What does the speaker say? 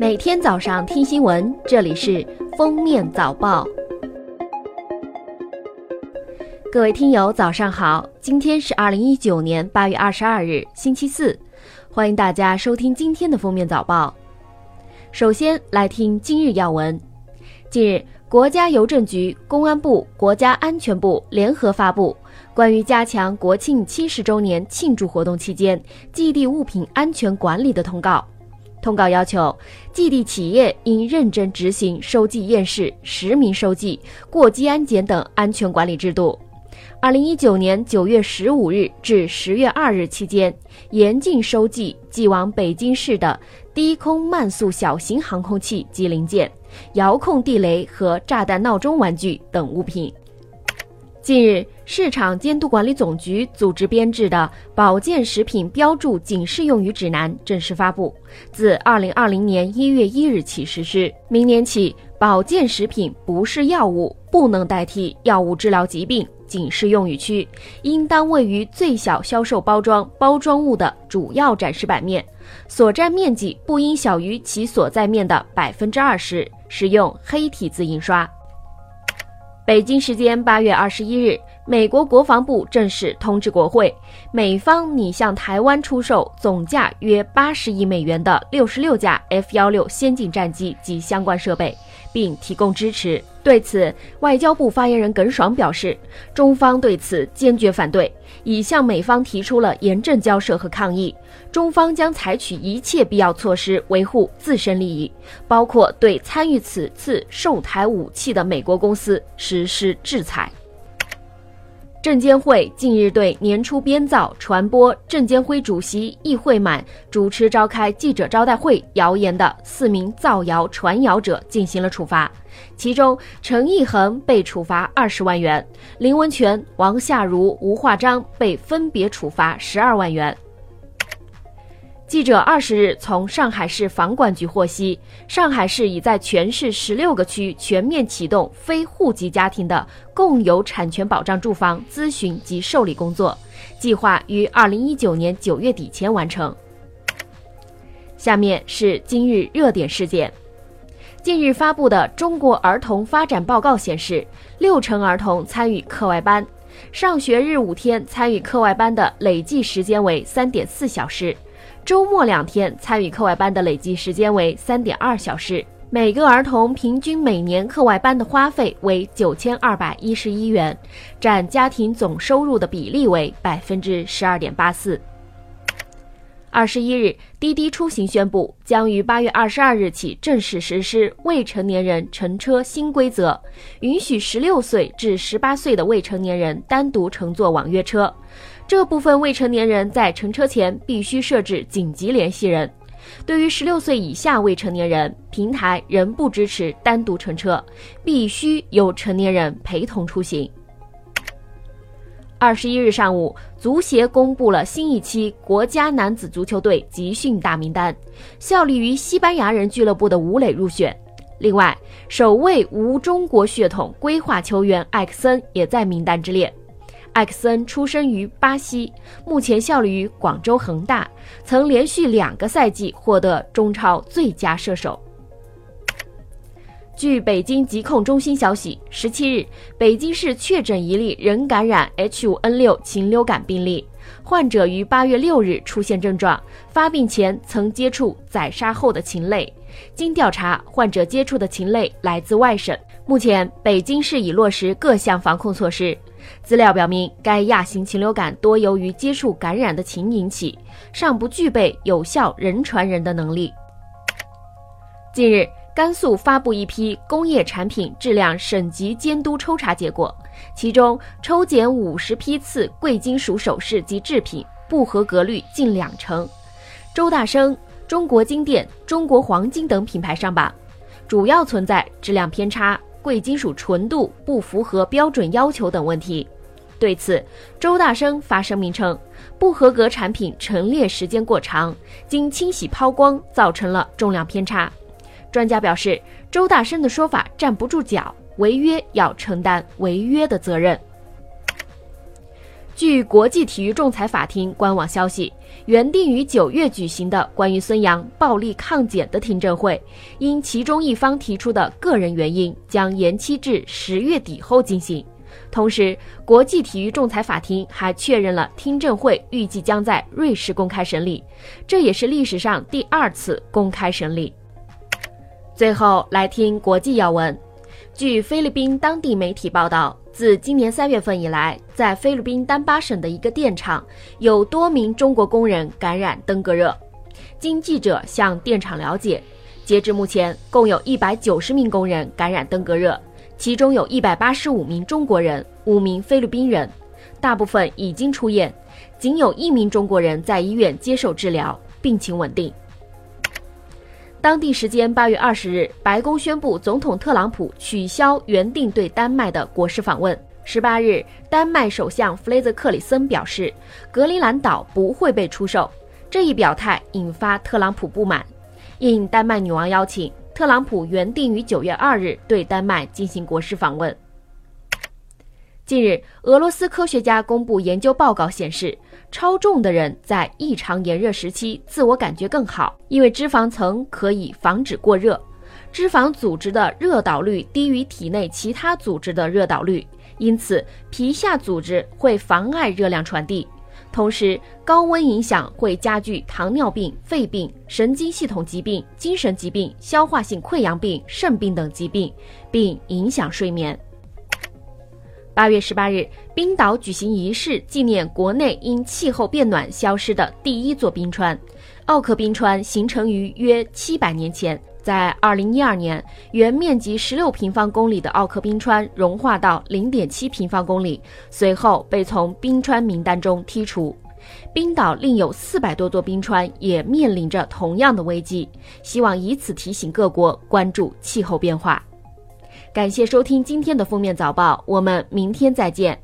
每天早上听新闻，这里是封面早报。各位听友，早上好！今天是二零一九年八月二十二日，星期四，欢迎大家收听今天的封面早报。首先来听今日要闻。近日，国家邮政局、公安部、国家安全部联合发布关于加强国庆七十周年庆祝活动期间寄递物品安全管理的通告。通告要求，寄递企业应认真执行收寄验视、实名收寄、过机安检等安全管理制度。二零一九年九月十五日至十月二日期间，严禁收寄寄往北京市的低空慢速小型航空器及零件、遥控地雷和炸弹闹钟玩具等物品。近日，市场监督管理总局组织编制的《保健食品标注警示用语指南》正式发布，自二零二零年一月一日起实施。明年起，保健食品不是药物，不能代替药物治疗疾病。警示用语区应当位于最小销售包装包装物的主要展示版面，所占面积不应小于其所在面的百分之二十，使用黑体字印刷。北京时间八月二十一日，美国国防部正式通知国会，美方拟向台湾出售总价约八十亿美元的六十六架 F 幺六先进战机及相关设备，并提供支持。对此，外交部发言人耿爽表示，中方对此坚决反对，已向美方提出了严正交涉和抗议。中方将采取一切必要措施维护自身利益，包括对参与此次售台武器的美国公司实施制裁。证监会近日对年初编造、传播证监会主席易会满主持召开记者招待会谣言的四名造谣传谣者进行了处罚，其中陈义恒被处罚二十万元，林文泉、王夏如、吴化章被分别处罚十二万元。记者二十日从上海市房管局获悉，上海市已在全市十六个区全面启动非户籍家庭的共有产权保障住房咨询及受理工作，计划于二零一九年九月底前完成。下面是今日热点事件。近日发布的《中国儿童发展报告》显示，六成儿童参与课外班，上学日五天参与课外班的累计时间为三点四小时。周末两天参与课外班的累计时间为三点二小时，每个儿童平均每年课外班的花费为九千二百一十一元，占家庭总收入的比例为百分之十二点八四。二十一日，滴滴出行宣布，将于八月二十二日起正式实施未成年人乘车新规则，允许十六岁至十八岁的未成年人单独乘坐网约车。这部分未成年人在乘车前必须设置紧急联系人。对于十六岁以下未成年人，平台仍不支持单独乘车，必须有成年人陪同出行。二十一日上午，足协公布了新一期国家男子足球队集训大名单，效力于西班牙人俱乐部的吴磊入选。另外，首位无中国血统规划球员艾克森也在名单之列。艾克森出生于巴西，目前效力于广州恒大，曾连续两个赛季获得中超最佳射手。据北京疾控中心消息，十七日，北京市确诊一例人感染 H5N6 禽流感病例，患者于八月六日出现症状，发病前曾接触宰杀后的禽类。经调查，患者接触的禽类来自外省。目前，北京市已落实各项防控措施。资料表明，该亚型禽流感多由于接触感染的禽引起，尚不具备有效人传人的能力。近日。甘肃发布一批工业产品质量省级监督抽查结果，其中抽检五十批次贵金属首饰及制品，不合格率近两成。周大生、中国金店、中国黄金等品牌上榜，主要存在质量偏差、贵金属纯度不符合标准要求等问题。对此，周大生发声明称，不合格产品陈列时间过长，经清洗抛光，造成了重量偏差。专家表示，周大生的说法站不住脚，违约要承担违约的责任。据国际体育仲裁法庭官网消息，原定于九月举行的关于孙杨暴力抗检的听证会，因其中一方提出的个人原因，将延期至十月底后进行。同时，国际体育仲裁法庭还确认了听证会预计将在瑞士公开审理，这也是历史上第二次公开审理。最后来听国际要闻，据菲律宾当地媒体报道。自今年三月份以来，在菲律宾丹巴省的一个电厂，有多名中国工人感染登革热。经记者向电厂了解，截至目前，共有一百九十名工人感染登革热，其中有一百八十五名中国人，五名菲律宾人，大部分已经出院，仅有一名中国人在医院接受治疗，病情稳定。当地时间八月二十日，白宫宣布总统特朗普取消原定对丹麦的国事访问。十八日，丹麦首相弗雷泽克里森表示，格陵兰岛不会被出售。这一表态引发特朗普不满。应丹麦女王邀请，特朗普原定于九月二日对丹麦进行国事访问。近日，俄罗斯科学家公布研究报告显示。超重的人在异常炎热时期自我感觉更好，因为脂肪层可以防止过热。脂肪组织的热导率低于体内其他组织的热导率，因此皮下组织会妨碍热量传递。同时，高温影响会加剧糖尿病、肺病、神经系统疾病、精神疾病、消化性溃疡病、肾病等疾病，并影响睡眠。八月十八日，冰岛举行仪式，纪念国内因气候变暖消失的第一座冰川——奥克冰川，形成于约七百年前。在二零一二年，原面积十六平方公里的奥克冰川融化到零点七平方公里，随后被从冰川名单中剔除。冰岛另有四百多座冰川也面临着同样的危机，希望以此提醒各国关注气候变化。感谢收听今天的封面早报，我们明天再见。